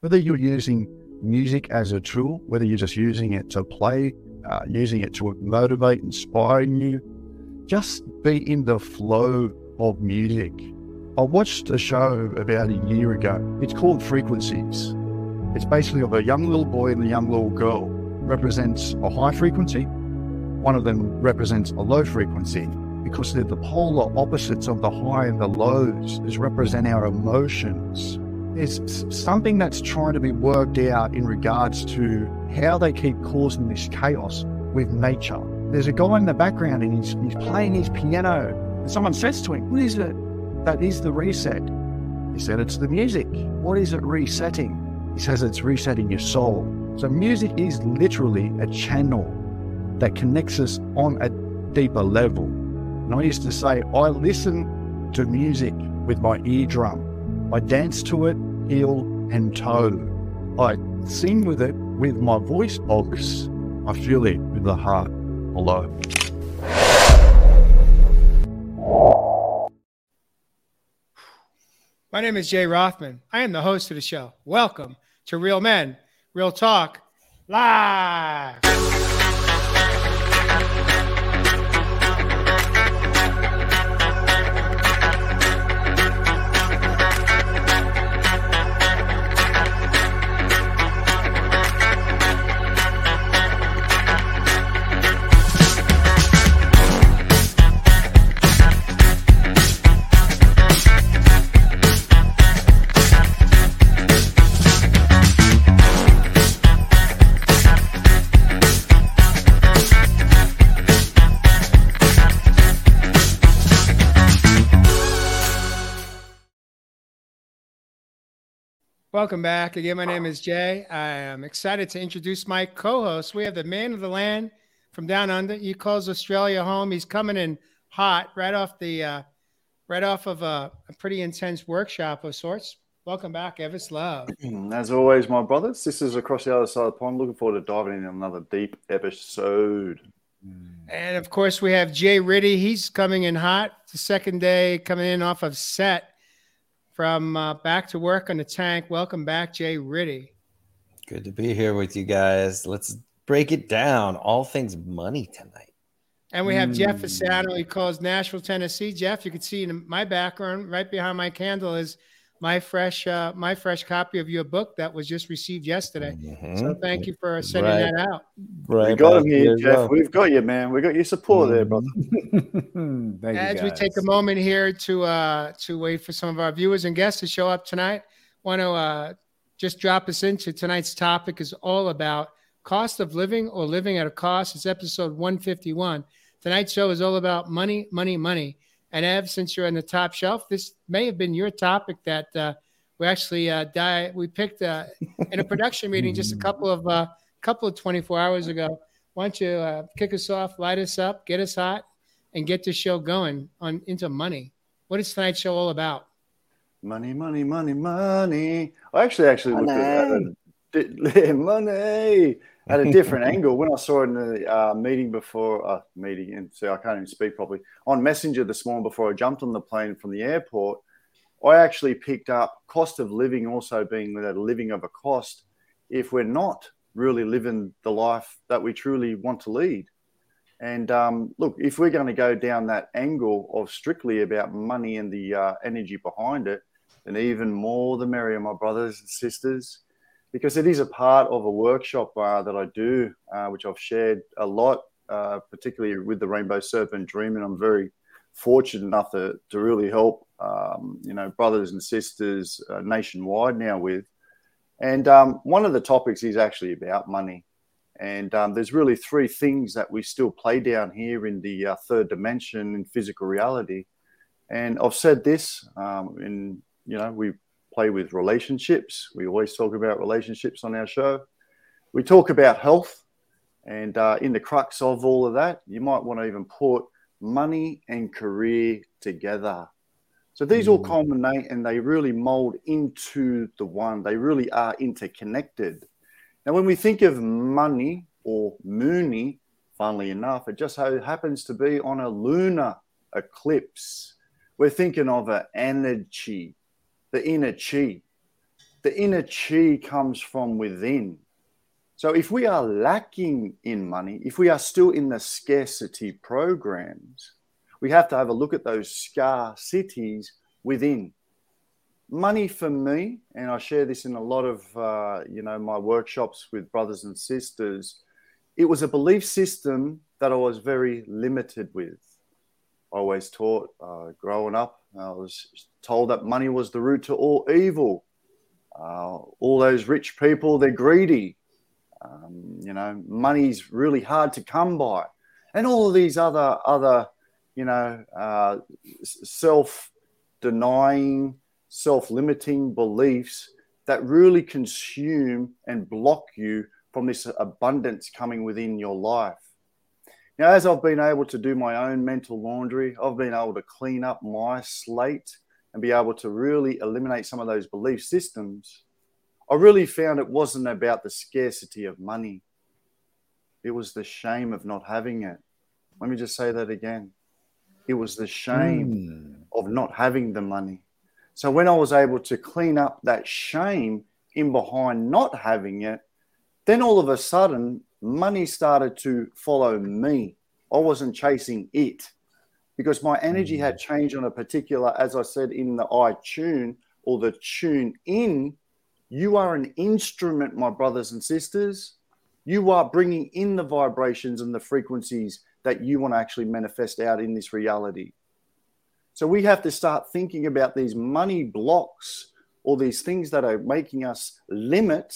Whether you're using music as a tool, whether you're just using it to play, uh, using it to motivate, inspire you, just be in the flow of music. I watched a show about a year ago. It's called Frequencies. It's basically of a young little boy and a young little girl. Represents a high frequency. One of them represents a low frequency because they're the polar opposites of the high and the lows. These represent our emotions. It's something that's trying to be worked out in regards to how they keep causing this chaos with nature. There's a guy in the background and he's, he's playing his piano. And someone says to him, What is it? That is the reset. He said, It's the music. What is it resetting? He says, It's resetting your soul. So, music is literally a channel that connects us on a deeper level. And I used to say, I listen to music with my eardrum. I dance to it, heel and toe. I sing with it with my voice box. I feel it with the heart below. My name is Jay Rothman. I am the host of the show. Welcome to Real Men, Real Talk, live. Welcome back. Again, my name is Jay. I am excited to introduce my co host. We have the man of the land from down under. He calls Australia home. He's coming in hot right off the uh, right off of a, a, pretty intense workshop of sorts. Welcome back, Evis Love. As always, my brothers, sisters across the other side of the pond. Looking forward to diving in another deep episode. And of course, we have Jay Ritty. He's coming in hot. The second day coming in off of set from uh, Back to Work on the Tank. Welcome back, Jay Ritty. Good to be here with you guys. Let's break it down. All things money tonight. And we have mm. Jeff Fasano. He calls Nashville, Tennessee. Jeff, you can see in my background, right behind my candle, is my fresh uh, my fresh copy of your book that was just received yesterday. Mm-hmm. So thank you for sending right. that out. Right, we got you, Jeff. Well. We've got you, man. We got your support mm-hmm. there, brother. As we take a moment here to uh, to wait for some of our viewers and guests to show up tonight, want to uh, just drop us into tonight's topic is all about cost of living or living at a cost. It's episode 151. Tonight's show is all about money, money, money. And Ev, since you're on the top shelf, this may have been your topic that uh, we actually uh, die, we picked uh, in a production meeting just a couple of uh, couple of 24 hours ago. Why don't you uh, kick us off, light us up, get us hot, and get the show going on into money? What is tonight's show all about? Money, money, money, money. I actually actually looked money. at that. money at a different angle. When I saw it in the uh, meeting before, uh, meeting, and see, I can't even speak properly, on Messenger this morning before I jumped on the plane from the airport, I actually picked up cost of living also being that living of a cost if we're not really living the life that we truly want to lead. And um, look, if we're going to go down that angle of strictly about money and the uh, energy behind it, then even more the merrier, my brothers and sisters because it is a part of a workshop uh, that I do, uh, which I've shared a lot, uh, particularly with the Rainbow Serpent Dream, and I'm very fortunate enough to, to really help, um, you know, brothers and sisters uh, nationwide now with. And um, one of the topics is actually about money. And um, there's really three things that we still play down here in the uh, third dimension in physical reality. And I've said this, um, in you know, we play with relationships. We always talk about relationships on our show. We talk about health. And uh, in the crux of all of that, you might want to even put money and career together. So these mm. all culminate and they really mold into the one. They really are interconnected. Now, when we think of money or moony, funnily enough, it just so happens to be on a lunar eclipse. We're thinking of an energy the inner chi, the inner chi comes from within. So if we are lacking in money, if we are still in the scarcity programs, we have to have a look at those scarcities within. Money for me, and I share this in a lot of uh, you know my workshops with brothers and sisters. It was a belief system that I was very limited with. I always taught uh, growing up. I was told that money was the root to all evil. Uh, all those rich people, they're greedy. Um, you know, money's really hard to come by, and all of these other other, you know, uh, self-denying, self-limiting beliefs that really consume and block you from this abundance coming within your life. Now, as I've been able to do my own mental laundry, I've been able to clean up my slate and be able to really eliminate some of those belief systems. I really found it wasn't about the scarcity of money, it was the shame of not having it. Let me just say that again. It was the shame mm. of not having the money. So when I was able to clean up that shame in behind not having it, then all of a sudden money started to follow me. I wasn't chasing it because my energy had mm. changed on a particular, as I said in the I tune or the tune in. You are an instrument, my brothers and sisters. You are bringing in the vibrations and the frequencies that you want to actually manifest out in this reality. So we have to start thinking about these money blocks or these things that are making us limit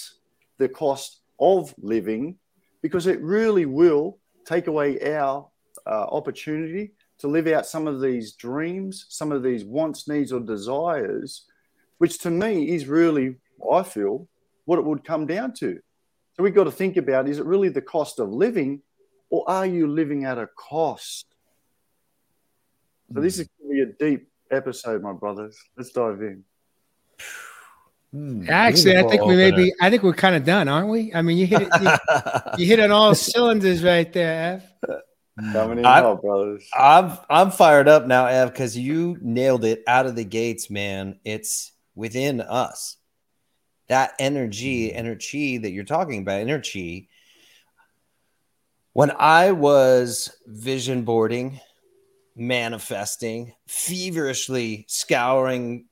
the cost of living because it really will take away our uh, opportunity to live out some of these dreams, some of these wants, needs, or desires, which to me is really, I feel, what it would come down to. So we've got to think about is it really the cost of living, or are you living at a cost? So this is going to be a deep episode, my brothers. Let's dive in. Hmm, Actually, I think we may be. I think we're kind of done, aren't we? I mean, you hit it, you, you hit on all cylinders right there, Ev. Coming in hot, brothers. I'm I'm fired up now, Ev, because you nailed it out of the gates, man. It's within us. That energy, hmm. energy that you're talking about, energy. When I was vision boarding, manifesting, feverishly scouring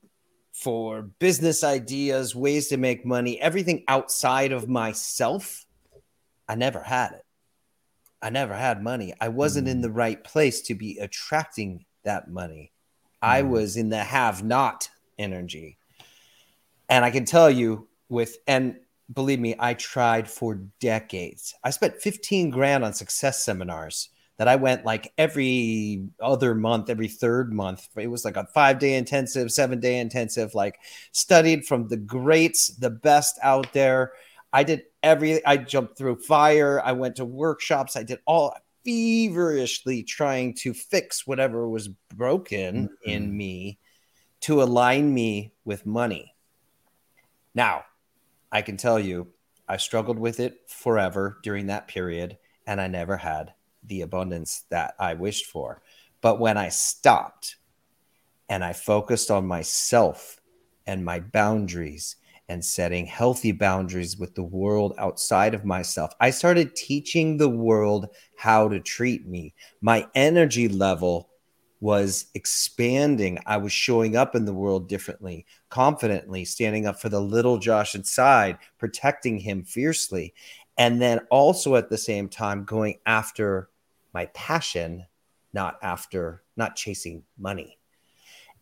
for business ideas, ways to make money, everything outside of myself, I never had it. I never had money. I wasn't in the mm. right place to be attracting that money. I mm. was in the have not energy. And I can tell you with, and believe me, I tried for decades. I spent 15 grand on success seminars that I went like every other month, every third month. It was like a five day intensive, seven day intensive, like studied from the greats, the best out there. I did every, I jumped through fire. I went to workshops. I did all feverishly trying to fix whatever was broken mm-hmm. in me to align me with money. Now, I can tell you, I struggled with it forever during that period, and I never had the abundance that I wished for. But when I stopped and I focused on myself and my boundaries and setting healthy boundaries with the world outside of myself, I started teaching the world how to treat me. My energy level was expanding. I was showing up in the world differently, confidently, standing up for the little Josh inside, protecting him fiercely. And then also at the same time, going after my passion, not after, not chasing money.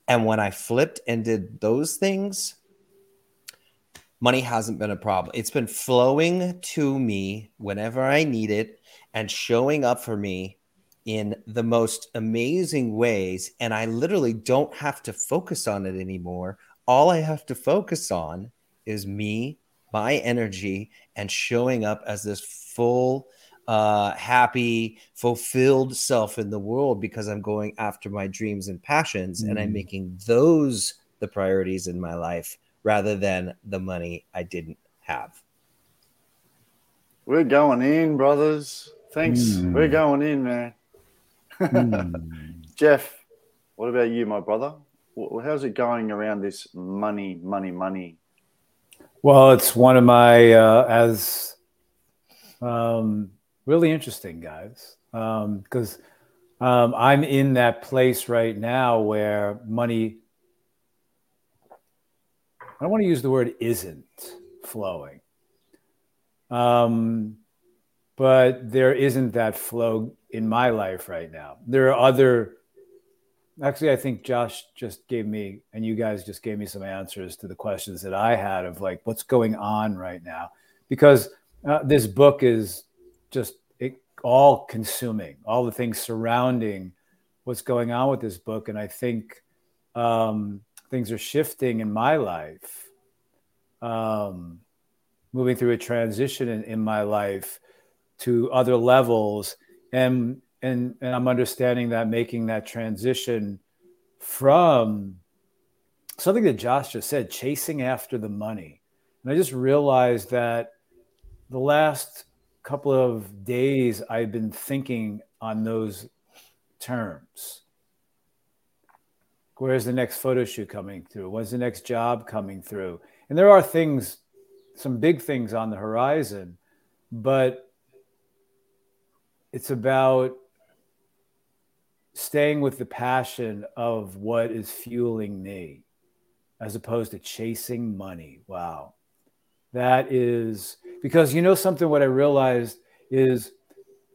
And when I flipped and did those things, money hasn't been a problem. It's been flowing to me whenever I need it and showing up for me in the most amazing ways. And I literally don't have to focus on it anymore. All I have to focus on is me, my energy, and showing up as this full uh, happy, fulfilled self in the world because I'm going after my dreams and passions mm. and I'm mm. making those the priorities in my life rather than the money I didn't have. We're going in, brothers. Thanks. Mm. We're going in, man. mm. Jeff, what about you, my brother? How's it going around this money, money, money? Well, it's one of my uh, as um, really interesting guys because um, um, I'm in that place right now where money. I don't want to use the word isn't flowing, um, but there isn't that flow in my life right now. There are other actually i think josh just gave me and you guys just gave me some answers to the questions that i had of like what's going on right now because uh, this book is just it, all consuming all the things surrounding what's going on with this book and i think um, things are shifting in my life um, moving through a transition in, in my life to other levels and and and I'm understanding that making that transition from something that Josh just said, chasing after the money. And I just realized that the last couple of days I've been thinking on those terms. Where's the next photo shoot coming through? When's the next job coming through? And there are things, some big things on the horizon, but it's about staying with the passion of what is fueling me as opposed to chasing money. Wow. That is because you know something what I realized is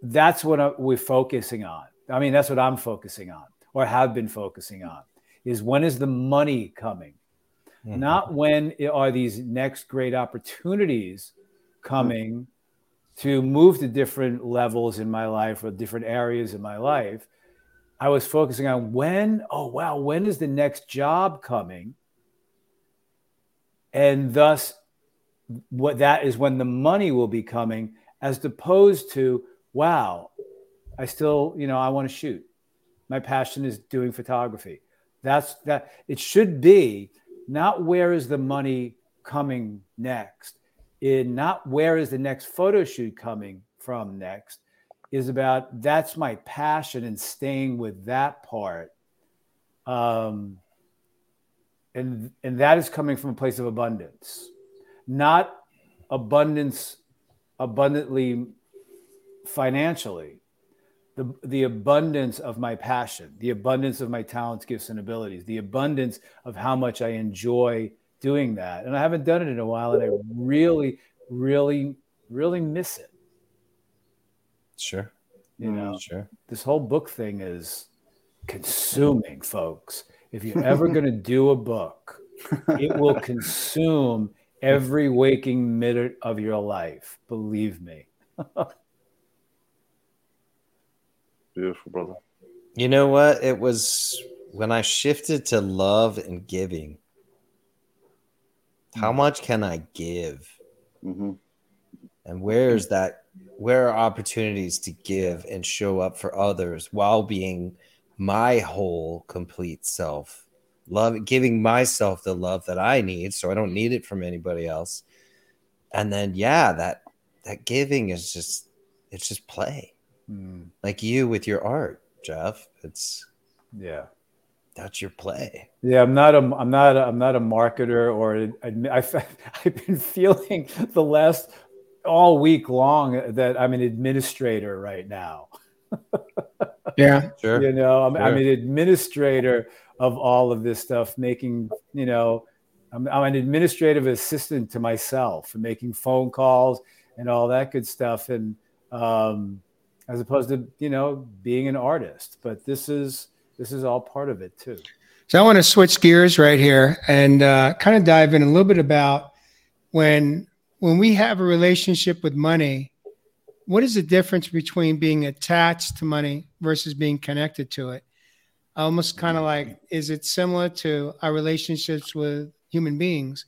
that's what we're focusing on. I mean, that's what I'm focusing on or have been focusing on is when is the money coming? Mm-hmm. Not when are these next great opportunities coming to move to different levels in my life or different areas in my life I was focusing on when, oh, wow, when is the next job coming? And thus, what that is when the money will be coming, as opposed to, wow, I still, you know, I want to shoot. My passion is doing photography. That's that. It should be not where is the money coming next, in not where is the next photo shoot coming from next, is about that's my passion and staying with that part. Um, and and that is coming from a place of abundance, not abundance abundantly financially. The, the abundance of my passion, the abundance of my talents, gifts, and abilities, the abundance of how much I enjoy doing that. And I haven't done it in a while, and I really, really, really miss it. Sure. You know, mm, sure. This whole book thing is consuming, folks. If you're ever going to do a book, it will consume every waking minute of your life. Believe me. Beautiful, brother. You know what? It was when I shifted to love and giving. How mm. much can I give? Mm-hmm. And where is that where are opportunities to give and show up for others while being my whole complete self love giving myself the love that i need so i don't need it from anybody else and then yeah that that giving is just it's just play mm. like you with your art jeff it's yeah that's your play yeah i'm not a i'm not a, i'm not a marketer or a, I've, I've been feeling the last all week long that I'm an administrator right now. yeah, sure. You know, I'm, sure. I'm, an administrator of all of this stuff, making, you know, I'm, I'm an administrative assistant to myself and making phone calls and all that good stuff. And um, as opposed to, you know, being an artist, but this is, this is all part of it too. So I want to switch gears right here and uh, kind of dive in a little bit about when when we have a relationship with money, what is the difference between being attached to money versus being connected to it? Almost kind of like, is it similar to our relationships with human beings?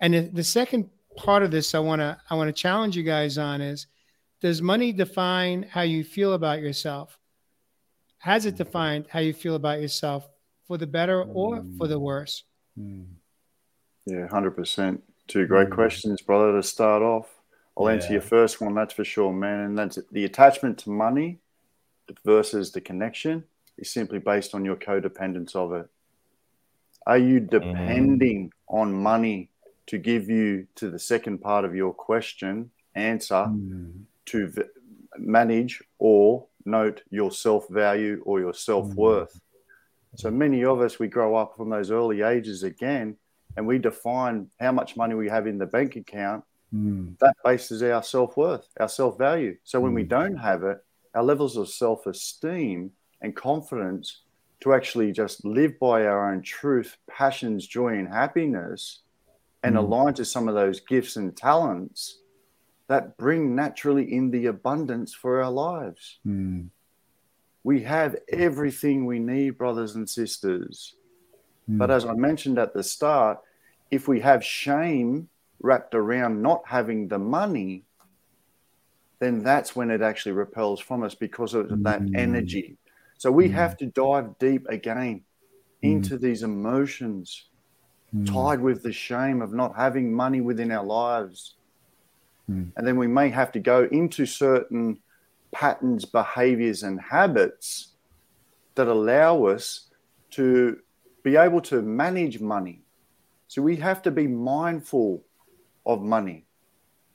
And the, the second part of this, I want to I want to challenge you guys on is: Does money define how you feel about yourself? Has it mm. defined how you feel about yourself for the better or for the mm. worse? Mm. Yeah, hundred percent. Two great mm. questions, brother, to start off. I'll yeah. answer your first one, that's for sure, man. And that's the attachment to money versus the connection is simply based on your codependence of it. Are you mm-hmm. depending mm. on money to give you to the second part of your question answer mm. to v- manage or note your self value or your self worth. Mm. So many of us, we grow up from those early ages again, and we define how much money we have in the bank account. Mm. That bases our self worth, our self value. So when we mm. don't have it, our levels of self esteem and confidence to actually just live by our own truth, passions, joy, and happiness, and mm. align to some of those gifts and talents that bring naturally in the abundance for our lives. Mm. We have everything we need, brothers and sisters. Mm. But as I mentioned at the start, if we have shame wrapped around not having the money, then that's when it actually repels from us because of that mm. energy. So we mm. have to dive deep again mm. into these emotions mm. tied with the shame of not having money within our lives. Mm. And then we may have to go into certain patterns, behaviors, and habits that allow us to be able to manage money. So we have to be mindful of money.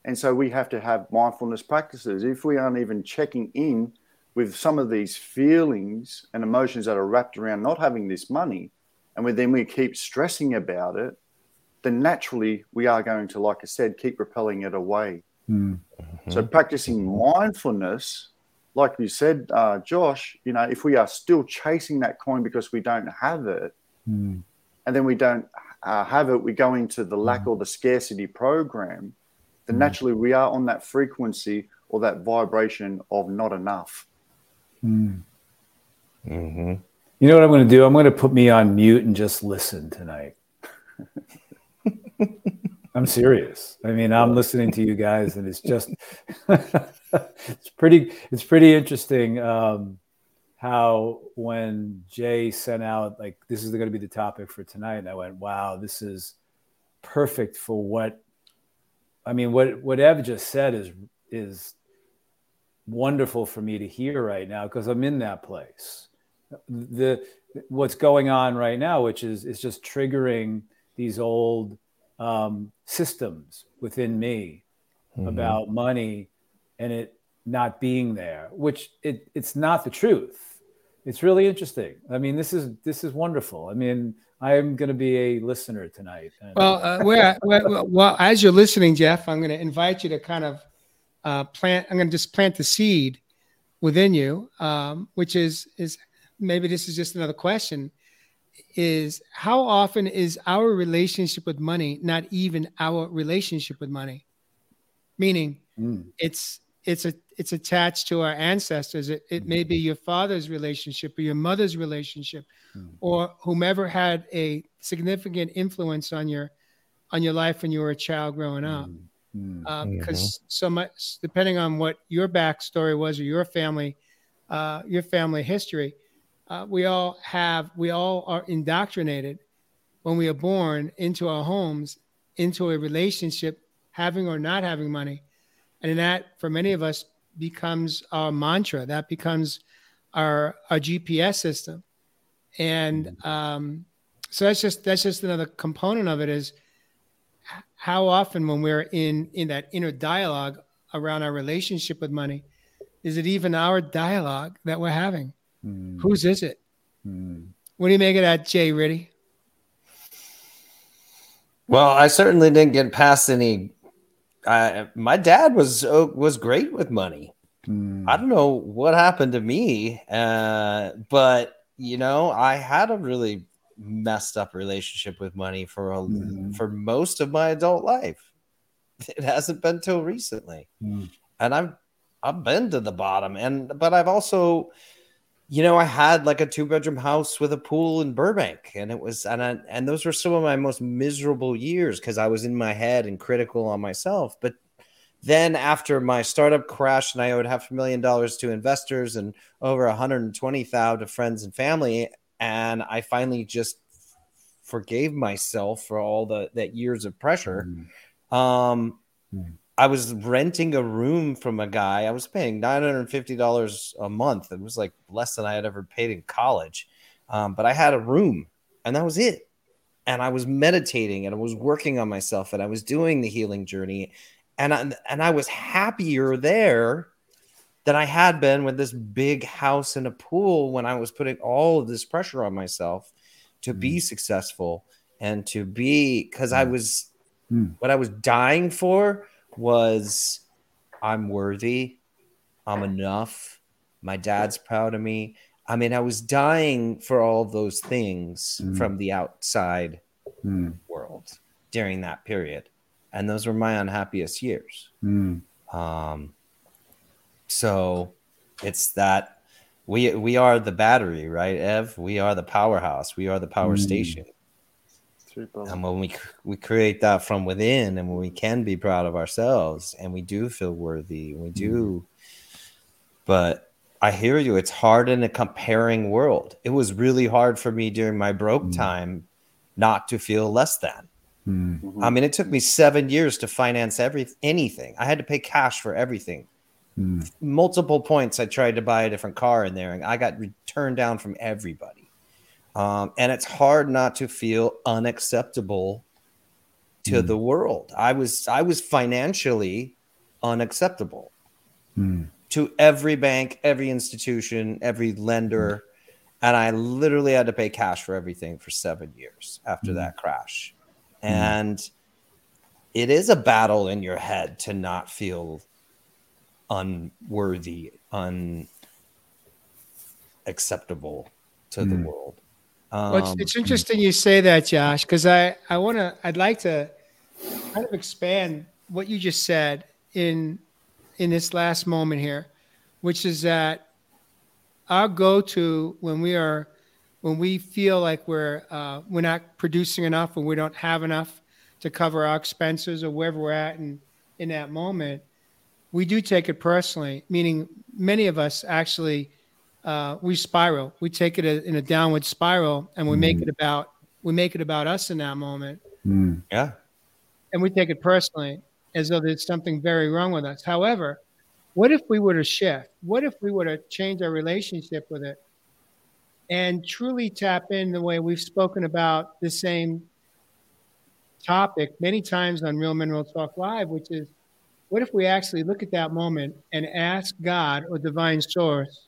And so we have to have mindfulness practices. If we aren't even checking in with some of these feelings and emotions that are wrapped around not having this money, and we, then we keep stressing about it, then naturally we are going to, like I said, keep repelling it away. Mm-hmm. So practicing mindfulness, like you said, uh, Josh, you know, if we are still chasing that coin because we don't have it, mm. and then we don't uh, have it, we go into the lack mm. or the scarcity program, then mm. naturally we are on that frequency or that vibration of not enough. Mm. Mm-hmm. You know what I'm going to do? I'm going to put me on mute and just listen tonight. I'm serious. I mean, I'm listening to you guys, and it's just it's pretty it's pretty interesting um, how when Jay sent out like this is going to be the topic for tonight, and I went, wow, this is perfect for what I mean. What what Ev just said is is wonderful for me to hear right now because I'm in that place. The what's going on right now, which is is just triggering these old um, systems within me mm-hmm. about money and it not being there, which it, it's not the truth. It's really interesting. I mean, this is this is wonderful. I mean, I am going to be a listener tonight. Well, uh, where, well, well, as you're listening, Jeff, I'm going to invite you to kind of uh, plant. I'm going to just plant the seed within you, um, which is is maybe this is just another question. Is how often is our relationship with money not even our relationship with money? Meaning, mm. it's it's a it's attached to our ancestors. It, it may be your father's relationship or your mother's relationship, mm. or whomever had a significant influence on your on your life when you were a child growing up. Mm. Mm-hmm. Uh, because mm-hmm. so much depending on what your backstory was or your family, uh, your family history, uh, we all have we all are indoctrinated when we are born into our homes into a relationship, having or not having money, and that for many of us becomes our mantra. That becomes our our GPS system, and mm-hmm. um, so that's just that's just another component of it is how often when we're in in that inner dialogue around our relationship with money is it even our dialogue that we're having mm. whose is it mm. what do you make of that jay Riddy? well i certainly didn't get past any uh, my dad was uh, was great with money mm. i don't know what happened to me uh, but you know i had a really messed up relationship with money for a, mm-hmm. for most of my adult life. It hasn't been till recently, mm. and I've I've been to the bottom, and but I've also, you know, I had like a two bedroom house with a pool in Burbank, and it was and I, and those were some of my most miserable years because I was in my head and critical on myself, but. Then after my startup crashed and I owed half a million dollars to investors and over 120,000 to friends and family, and I finally just forgave myself for all the that years of pressure. Mm. Um, mm. I was renting a room from a guy. I was paying nine hundred fifty dollars a month. It was like less than I had ever paid in college, um, but I had a room, and that was it. and I was meditating and I was working on myself and I was doing the healing journey and I, and I was happier there than I had been with this big house and a pool when I was putting all of this pressure on myself to mm. be successful and to be because mm. I was mm. what I was dying for was I'm worthy, I'm enough, my dad's proud of me. I mean, I was dying for all those things mm. from the outside mm. world during that period. And those were my unhappiest years. Mm. Um, so it's that we we are the battery, right, Ev? We are the powerhouse. We are the power mm. station. And when we we create that from within, and when we can be proud of ourselves, and we do feel worthy, we do. But I hear you. It's hard in a comparing world. It was really hard for me during my broke mm. time not to feel less than. Mm-hmm. I mean, it took me seven years to finance every anything. I had to pay cash for everything. Mm. Multiple points, I tried to buy a different car in there, and I got turned down from everybody. Um, and it's hard not to feel unacceptable to mm. the world. I was I was financially unacceptable mm. to every bank, every institution, every lender, and I literally had to pay cash for everything for seven years after mm. that crash. And it is a battle in your head to not feel unworthy, unacceptable to mm. the world. Um, well, it's, it's, interesting you say that, Josh, because I, I want to, I'd like to kind of expand what you just said in, in this last moment here, which is that our go-to when we are, when we feel like we're, uh, we're not producing enough or we don't have enough to cover our expenses or wherever we're at in, in that moment, we do take it personally, meaning many of us actually uh, we spiral. We take it in a downward spiral, and we mm. make it about we make it about us in that moment. Mm. Yeah, and we take it personally as though there's something very wrong with us. However, what if we were to shift? What if we were to change our relationship with it and truly tap in the way we've spoken about the same topic many times on Real Men Real Talk Live, which is what if we actually look at that moment and ask God or divine source,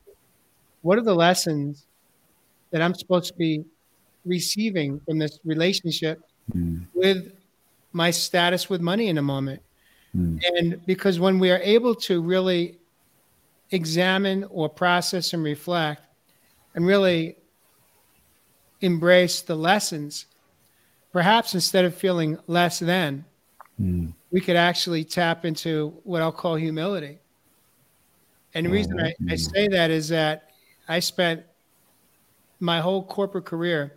what are the lessons that I'm supposed to be receiving from this relationship mm. with my status with money in a moment? Mm. And because when we are able to really examine or process and reflect and really embrace the lessons, perhaps instead of feeling less than, mm we could actually tap into what I'll call humility. And the reason I, I say that is that I spent my whole corporate career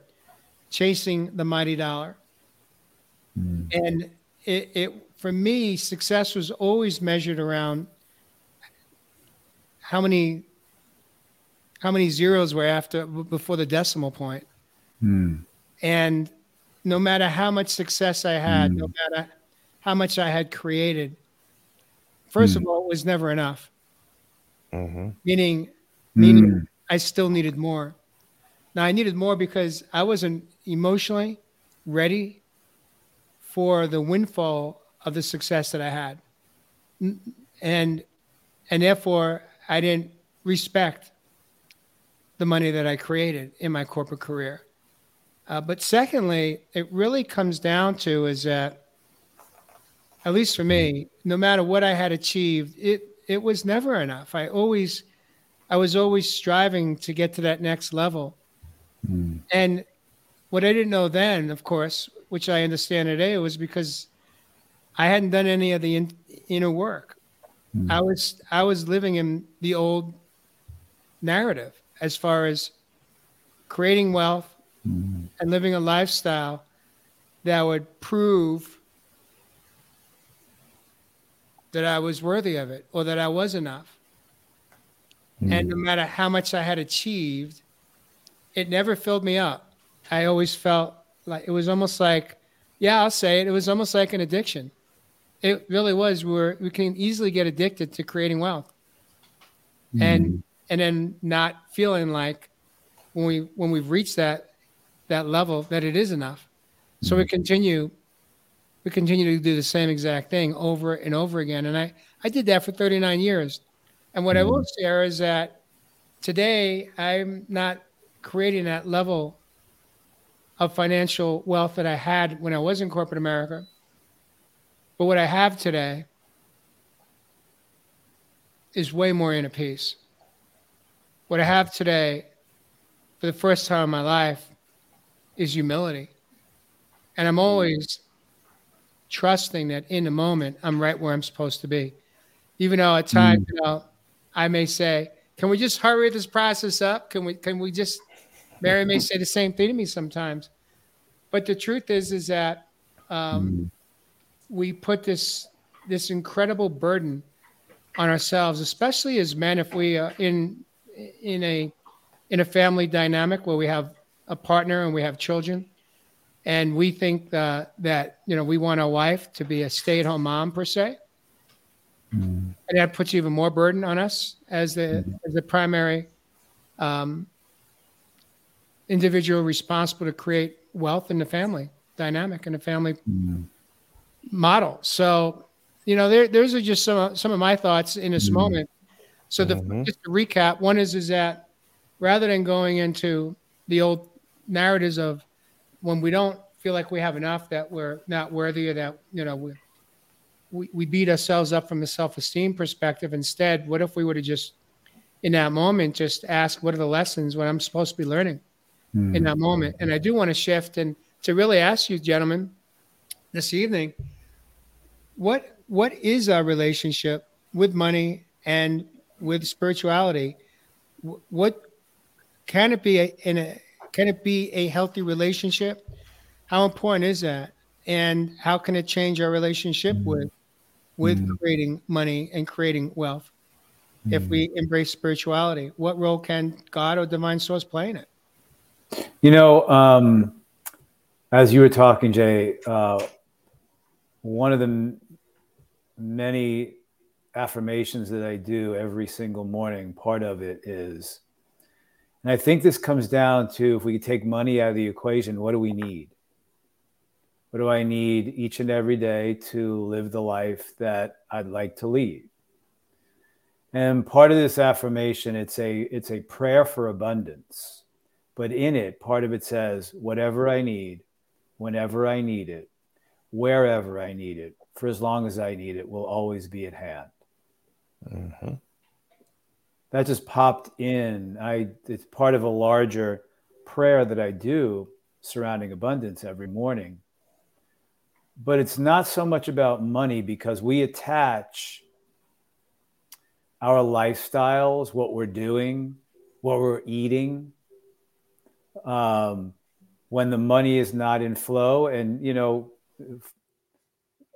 chasing the mighty dollar. Mm. And it, it, for me, success was always measured around how many how many zeros were after before the decimal point. Mm. And no matter how much success I had, mm. no matter how much I had created. First mm. of hmm. all, it was never enough. Mm-hmm. Meaning, meaning mm. I still needed more. Now I needed more because I wasn't emotionally ready for the windfall of the success that I had, and and therefore I didn't respect the money that I created in my corporate career. Uh, but secondly, it really comes down to is that at least for me, no matter what I had achieved, it it was never enough. I always I was always striving to get to that next level. Mm. And what I didn't know then, of course, which I understand today, was because I hadn't done any of the in, inner work. Mm. I was I was living in the old narrative as far as creating wealth mm. and living a lifestyle that would prove that I was worthy of it or that I was enough. Mm. And no matter how much I had achieved, it never filled me up. I always felt like it was almost like, yeah, I'll say it. It was almost like an addiction. It really was. Where we can easily get addicted to creating wealth, mm. and and then not feeling like when we when we've reached that that level that it is enough. So we mm-hmm. continue, we continue to do the same exact thing over and over again. And I, I did that for 39 years. And what mm. I will mm-hmm. share is that today I'm not creating that level of financial wealth that I had when I was in corporate America. But what I have today is way more inner peace. What I have today, for the first time in my life, is humility. And I'm always trusting that in the moment, I'm right where I'm supposed to be. Even though at times, mm. you know, I may say, can we just hurry this process up? Can we, can we just, Mary may say the same thing to me sometimes. But the truth is, is that um, mm. we put this, this incredible burden on ourselves, especially as men, if we are in, in a, in a family dynamic where we have a partner and we have children and we think that you know we want a wife to be a stay-at-home mom per se mm. and that puts even more burden on us as the mm. as the primary um, individual responsible to create wealth in the family dynamic and the family mm. model so you know there, those are just some some of my thoughts in this moment so the mm-hmm. just to recap one is is that rather than going into the old narratives of when we don't feel like we have enough that we're not worthy or that you know we we, we beat ourselves up from a self-esteem perspective. Instead what if we would have just in that moment just ask what are the lessons what i'm supposed to be learning mm. in that moment? And i do want to shift and to really ask you gentlemen this evening what what is our relationship with money and with spirituality? What can it be in a can it be a healthy relationship? How important is that? And how can it change our relationship mm-hmm. with with mm. creating money and creating wealth? Mm. If we mm-hmm. embrace spirituality, what role can God or divine source play in it? You know, um, as you were talking, Jay, uh, one of the m- many affirmations that I do every single morning, part of it is and I think this comes down to if we take money out of the equation, what do we need? What do I need each and every day to live the life that I'd like to lead? And part of this affirmation, it's a it's a prayer for abundance. But in it, part of it says, whatever I need, whenever I need it, wherever I need it, for as long as I need it, will always be at hand. Mm-hmm that just popped in. I it's part of a larger prayer that I do surrounding abundance every morning. But it's not so much about money because we attach our lifestyles, what we're doing, what we're eating, um, when the money is not in flow. And, you know,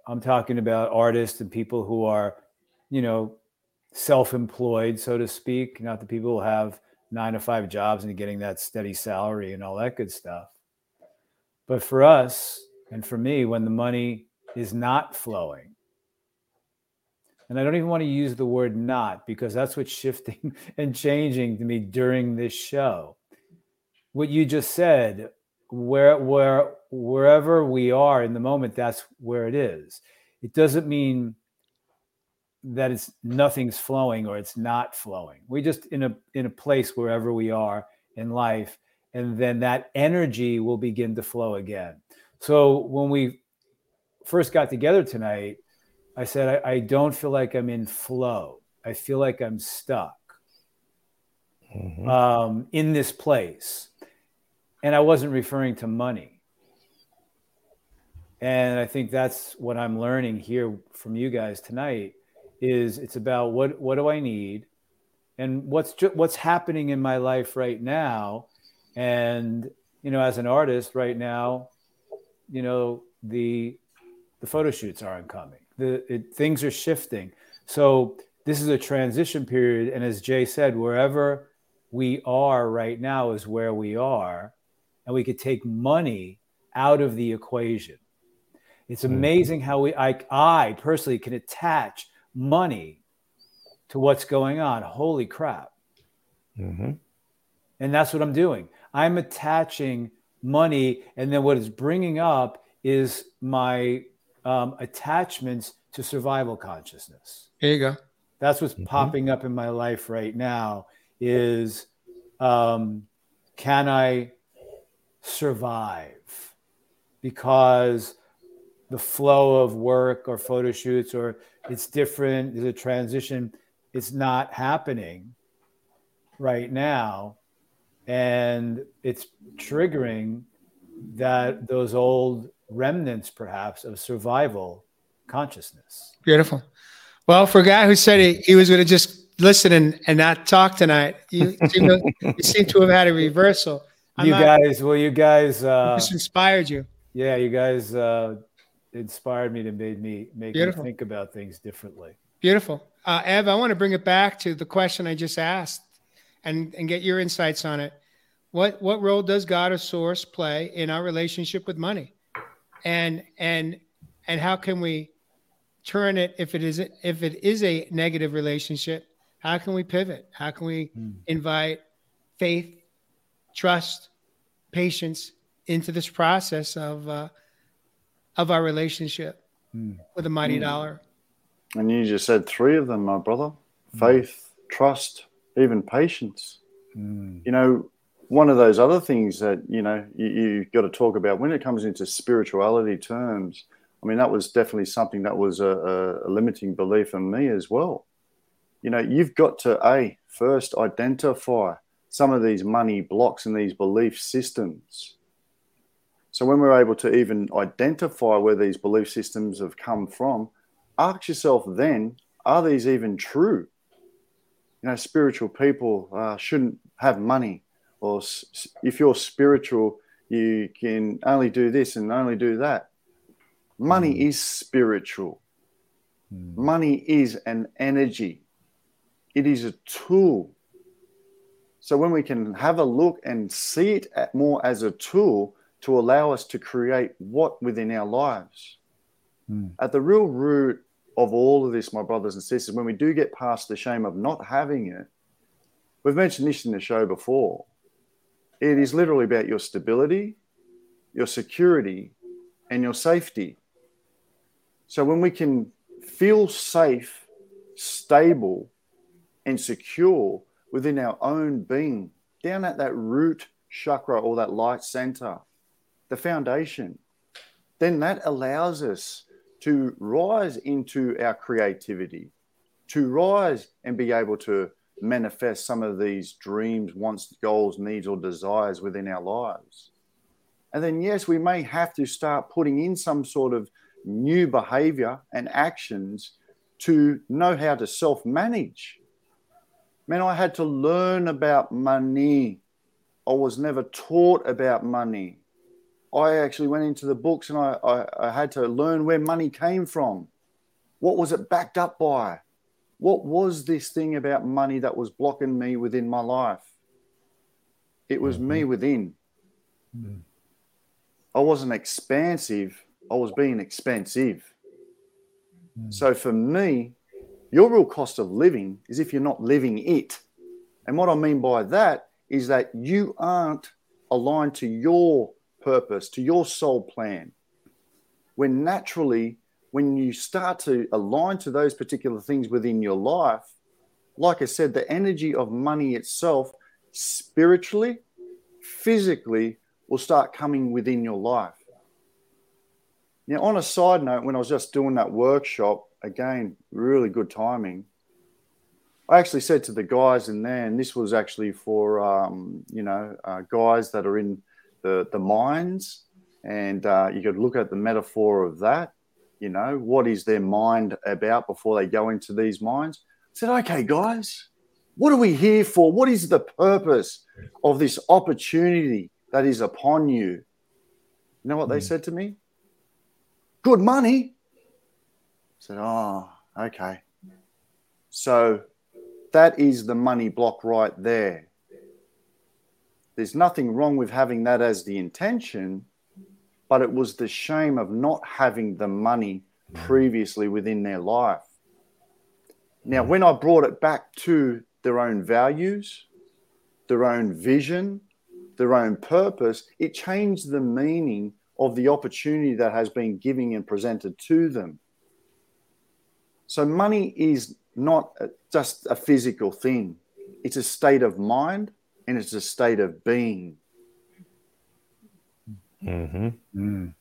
I'm talking about artists and people who are, you know, self-employed, so to speak, not the people who have nine to five jobs and getting that steady salary and all that good stuff. But for us and for me, when the money is not flowing, and I don't even want to use the word not because that's what's shifting and changing to me during this show. What you just said, where where wherever we are in the moment, that's where it is. It doesn't mean that it's nothing's flowing or it's not flowing. We just in a in a place wherever we are in life, and then that energy will begin to flow again. So when we first got together tonight, I said I, I don't feel like I'm in flow. I feel like I'm stuck mm-hmm. um, in this place, and I wasn't referring to money. And I think that's what I'm learning here from you guys tonight is it's about what what do I need? And what's ju- what's happening in my life right now? And you know as an artist right now you know the the photo shoots aren't coming. The it, things are shifting. So this is a transition period. And as jay said wherever we are right now is where we are. And we could take money out of the equation. It's mm-hmm. amazing how we I, I personally can attach money to what's going on. Holy crap. Mm-hmm. And that's what I'm doing. I'm attaching money, and then what it's bringing up is my um, attachments to survival consciousness. There you go. That's what's mm-hmm. popping up in my life right now. Is um, can I survive? Because the flow of work or photo shoots or it's different. There's a transition. It's not happening right now. And it's triggering that those old remnants perhaps of survival consciousness. Beautiful. Well for a guy who said he, he was going to just listen and, and not talk tonight you seem, to, you seem to have had a reversal. I'm you not, guys well you guys uh, just inspired you. yeah you guys uh, inspired me to made me make Beautiful. me think about things differently. Beautiful. Uh, Ev, I want to bring it back to the question I just asked and, and get your insights on it. What what role does God or source play in our relationship with money? And and and how can we turn it if it is if it is a negative relationship? How can we pivot? How can we mm. invite faith, trust, patience into this process of uh, of our relationship mm. with the mighty mm. dollar. And you just said three of them, my brother hmm. faith, trust, even patience. Mm. You know, one of those other things that, you know, you, you've got to talk about when it comes into spirituality terms. I mean, that was definitely something that was a, a limiting belief in me as well. You know, you've got to, A, first identify some of these money blocks and these belief systems so when we're able to even identify where these belief systems have come from, ask yourself then, are these even true? You know, spiritual people uh, shouldn't have money, or if you're spiritual, you can only do this and only do that. Money mm. is spiritual. Mm. Money is an energy. It is a tool. So when we can have a look and see it more as a tool, to allow us to create what within our lives. Mm. At the real root of all of this, my brothers and sisters, when we do get past the shame of not having it, we've mentioned this in the show before. It is literally about your stability, your security, and your safety. So when we can feel safe, stable, and secure within our own being, down at that root chakra or that light center, the foundation, then that allows us to rise into our creativity, to rise and be able to manifest some of these dreams, wants, goals, needs, or desires within our lives. And then, yes, we may have to start putting in some sort of new behavior and actions to know how to self manage. Man, I had to learn about money. I was never taught about money. I actually went into the books and I, I, I, had to learn where money came from. What was it backed up by? What was this thing about money that was blocking me within my life? It was mm-hmm. me within. Mm-hmm. I wasn't expansive, I was being expensive. Mm-hmm. So for me, your real cost of living is if you're not living it. And what I mean by that is that you aren't aligned to your purpose, to your soul plan, when naturally, when you start to align to those particular things within your life, like I said, the energy of money itself, spiritually, physically, will start coming within your life. Now, on a side note, when I was just doing that workshop, again, really good timing. I actually said to the guys in there, and this was actually for um, you know uh, guys that are in the, the mines, and uh, you could look at the metaphor of that. You know, what is their mind about before they go into these mines? I said, okay, guys, what are we here for? What is the purpose of this opportunity that is upon you? You know what mm. they hmm. said to me? Good money. I said, oh, okay. So that is the money block right there. There's nothing wrong with having that as the intention, but it was the shame of not having the money mm. previously within their life. Now, mm. when I brought it back to their own values, their own vision, their own purpose, it changed the meaning of the opportunity that has been given and presented to them. So, money is not just a physical thing, it's a state of mind and it's a state of being. Mm-hmm. Mm.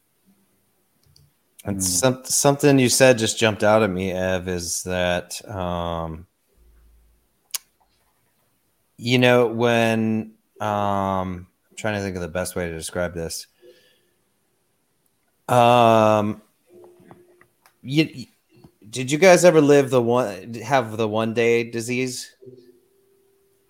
And mm. some, something you said just jumped out at me, Ev, is that, um, you know, when um, I'm trying to think of the best way to describe this. Um, you, did you guys ever live the one have the one day disease?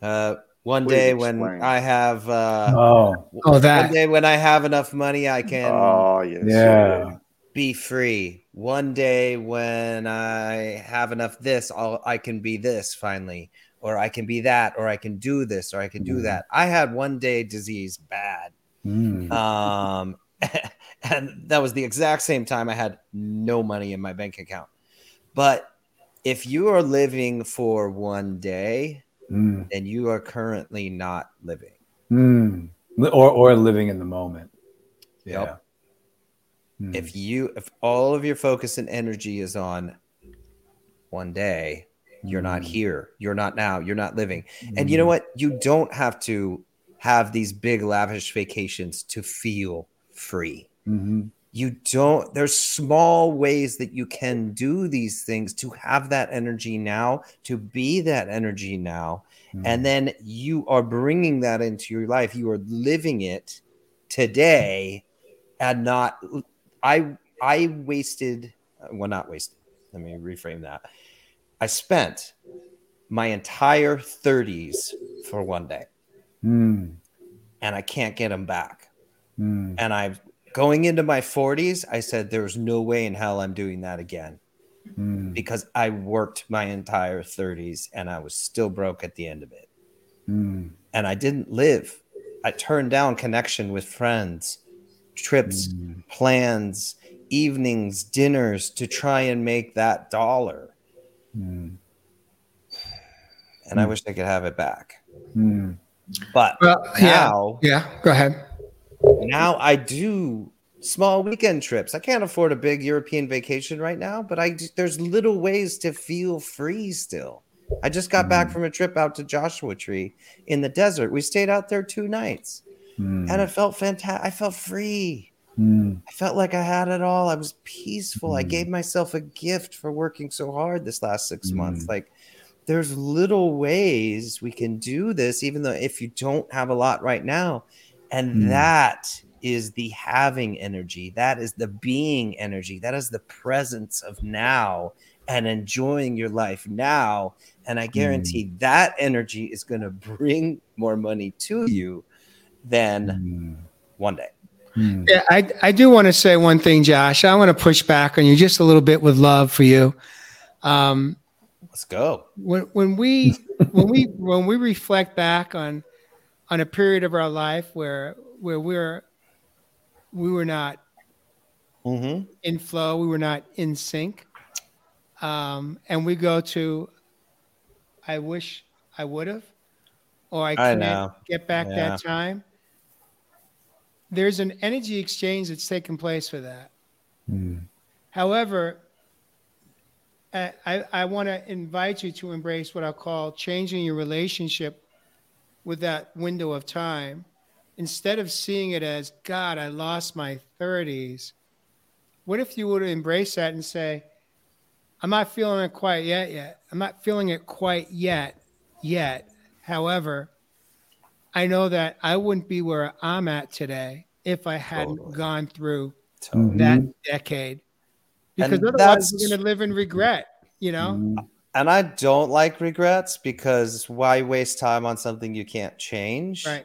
Uh, one day when I have uh, oh oh that one day when I have enough money, I can oh yes yeah be free. One day when I have enough this, I'll I can be this finally, or I can be that, or I can do this, or I can do mm. that. I had one day disease bad. Mm. Um, and that was the exact same time I had no money in my bank account. But if you are living for one day, mm. then you are currently not living. Mm. Or or living in the moment. Yep. Yeah. Mm. If you if all of your focus and energy is on one day, you're not mm. here. You're not now. You're not living. And you know mm. what? You don't have to have these big lavish vacations to feel free. Mm-hmm you don't there's small ways that you can do these things to have that energy now to be that energy now mm-hmm. and then you are bringing that into your life you are living it today and not i i wasted well not wasted let me reframe that i spent my entire 30s for one day mm. and i can't get them back mm. and i've going into my 40s, I said there's no way in hell I'm doing that again. Mm. Because I worked my entire 30s and I was still broke at the end of it. Mm. And I didn't live. I turned down connection with friends, trips, mm. plans, evenings, dinners to try and make that dollar. Hmm. And I hmm. wish I could have it back. Hmm. But well, now, yeah, yeah, go ahead now I do small weekend trips. I can't afford a big European vacation right now, but I there's little ways to feel free still. I just got mm. back from a trip out to Joshua Tree in the desert. We stayed out there two nights, mm. and it felt fantastic. I felt free. Mm. I felt like I had it all. I was peaceful. I gave myself a gift for working so hard this last six months. Like there's little ways we can do this, even though if you don't have a lot right now, and mm. that is the having energy. That is the being energy. That is the presence of now and enjoying your life now. And I guarantee mm. that energy is going to bring more money to you than mm. one day. Hmm. Yeah, I, I do want to say one thing, Josh. I want to push back on you just a little bit with love for you. Um, Let's go. When when we when we when we reflect back on on a period of our life where where we're we were not mm-hmm. in flow, we were not in sync, um, and we go to, I wish I would have, or I can't get back yeah. that time. There's an energy exchange that's taken place for that. Mm. However, I, I want to invite you to embrace what I call changing your relationship with that window of time, instead of seeing it as, God, I lost my 30s, what if you would embrace that and say, I'm not feeling it quite yet, yet. I'm not feeling it quite yet, yet. However, I know that I wouldn't be where I'm at today if I hadn't totally. gone through totally. that decade. Because and otherwise, we're going to live in regret, you know? Mm-hmm. And I don't like regrets because why waste time on something you can't change? Right.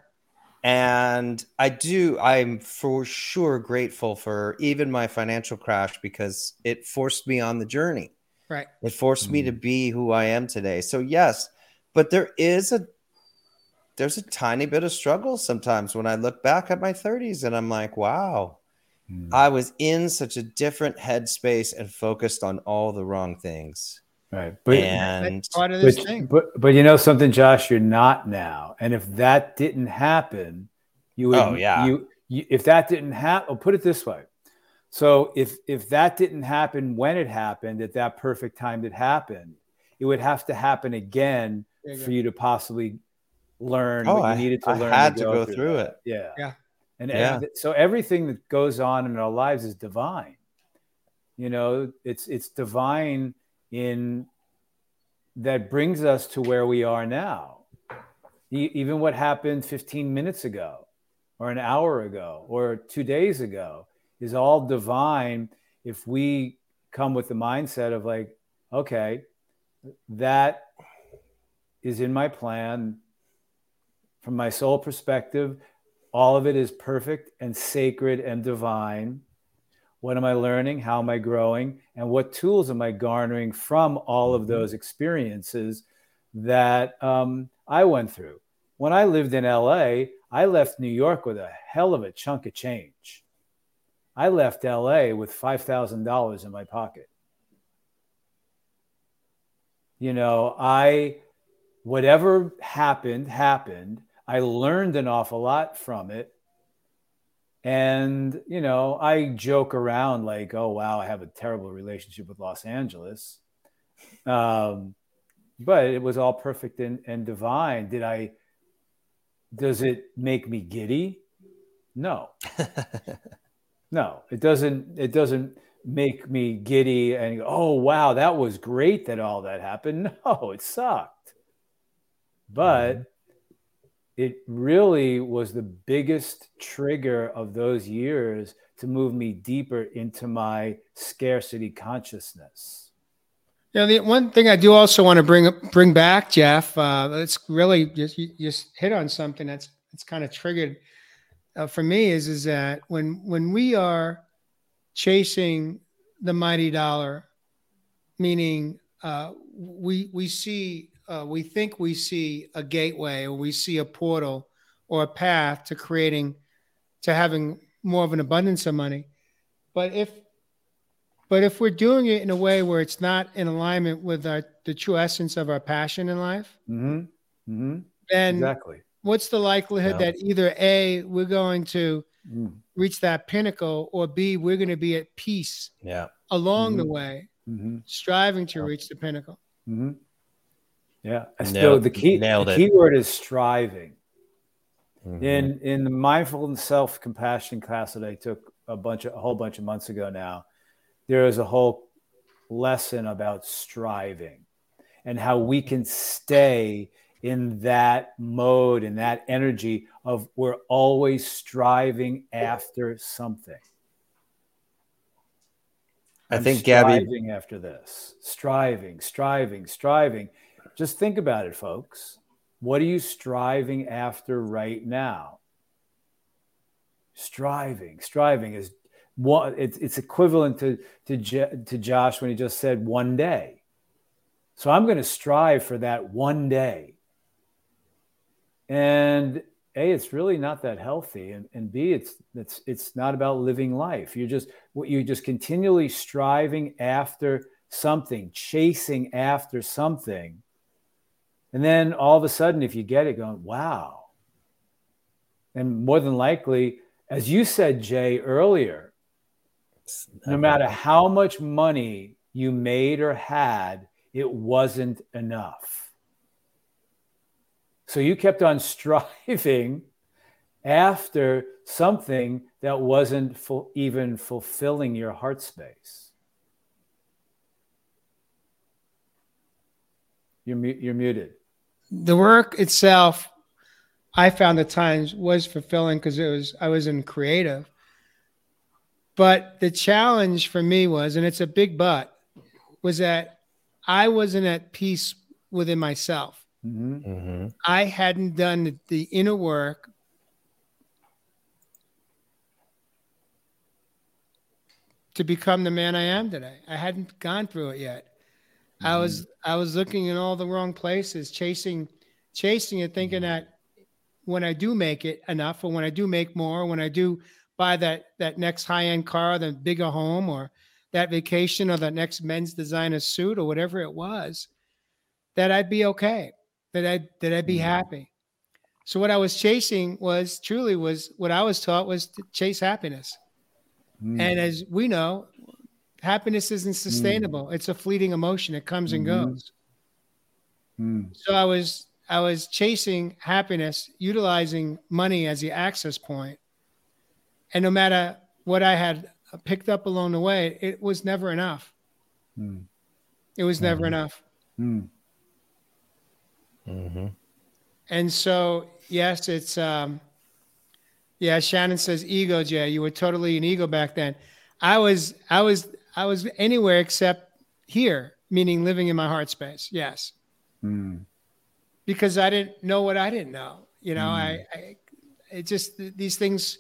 And I do, I'm for sure grateful for even my financial crash because it forced me on the journey. Right. It forced mm-hmm. me to mm-hmm. be who I am today. So, yes, but there is a, there's a tiny bit of struggle sometimes when I look back at my 30s and I'm like, wow, mm-hmm. I was in such a different headspace and focused on all the wrong things. Right. But and part of this but, thing. But but you know something, Josh, you're not now. And if that didn't happen, You would, oh yeah. You, you if that didn't happen, I'll put it this way. So if that didn't happen, I'll put it this way. So if if that didn't happen when it happened at that perfect time that happened, it would have to happen again you for you to possibly learn oh, what you needed to I learn. I had to go, to go through, it. Yeah. Yeah. And, yeah. and so everything that goes on in our lives is divine. You know, it's it's divine in that brings us to where we are now. Even what happened 15 minutes ago, or an hour ago, or two days ago is all divine if we come with the mindset of like, okay, that is in my plan from my soul perspective. All of it is perfect and sacred and divine. What am I learning? How am I growing? And what tools am I garnering from all of mm-hmm. those experiences that um, I went through? When I lived in LA, I left New York with a hell of a chunk of change. I left LA with $5,000 in my pocket. You know, I, whatever happened, happened. I learned an awful lot from it. And, you know, I joke around like, oh, wow, I have a terrible relationship with Los Angeles. Um, but it was all perfect and, and divine. Did I, does it make me giddy? No. no, it doesn't, it doesn't make me giddy and oh, wow, that was great that all that happened. No, it sucked. But, mm-hmm it really was the biggest trigger of those years to move me deeper into my scarcity consciousness. Yeah, the one thing I do also want to bring bring back, Jeff, uh, it's really just you just hit on something that's that's kind of triggered uh, for me is is that when when we are chasing the mighty dollar, meaning uh, we we see uh, we think we see a gateway or we see a portal or a path to creating to having more of an abundance of money but if but if we're doing it in a way where it's not in alignment with our the true essence of our passion in life mm-hmm. Mm-hmm. then exactly what's the likelihood yeah. that either a we're going to mm. reach that pinnacle or b we're going to be at peace yeah along mm-hmm. the way mm-hmm. striving to yeah. reach the pinnacle mm-hmm. Yeah. Still, the key nailed the key word is striving. Mm-hmm. In in the mindful and self compassion class that I took a bunch of a whole bunch of months ago now, there is a whole lesson about striving and how we can stay in that mode and that energy of we're always striving after something. I I'm think Gabby after this, striving, striving, striving. Just think about it, folks. What are you striving after right now? Striving, striving is what it's, it's equivalent to, to, to Josh when he just said one day. So I'm going to strive for that one day. And a it's really not that healthy and, and b it's it's it's not about living life you're just you're just continually striving after something chasing after something and then all of a sudden, if you get it, going, wow. And more than likely, as you said, Jay, earlier, no matter how much money you made or had, it wasn't enough. So you kept on striving after something that wasn't even fulfilling your heart space. You're, you're muted the work itself, I found at times was fulfilling because it was I was in creative. But the challenge for me was, and it's a big but, was that I wasn't at peace within myself. Mm-hmm. Mm-hmm. I hadn't done the, the inner work to become the man I am today. I hadn't gone through it yet. I was mm-hmm. I was looking in all the wrong places, chasing chasing it, thinking mm-hmm. that when I do make it enough, or when I do make more, when I do buy that that next high end car, the bigger home, or that vacation, or that next men's designer suit, or whatever it was, that I'd be okay, that I that I'd be mm-hmm. happy. So what I was chasing was truly was what I was taught was to chase happiness. Mm. And as we know, happiness isn't sustainable. Mm. It's a fleeting emotion. It comes and mm-hmm. goes. Mm. So I was I was chasing happiness, utilizing money as the access point. And no matter what I had picked up along the way, it was never enough. Mm. It was never mm-hmm. enough. Mm. Mm-hmm. And so, yes, it's, um, yeah, Shannon says ego, Jay. You were totally an ego back then. I was, I was, I was anywhere except here, meaning living in my heart space. Yes. Mm. Because I didn't know what I didn't know. You know, mm. I, I, it just, these things,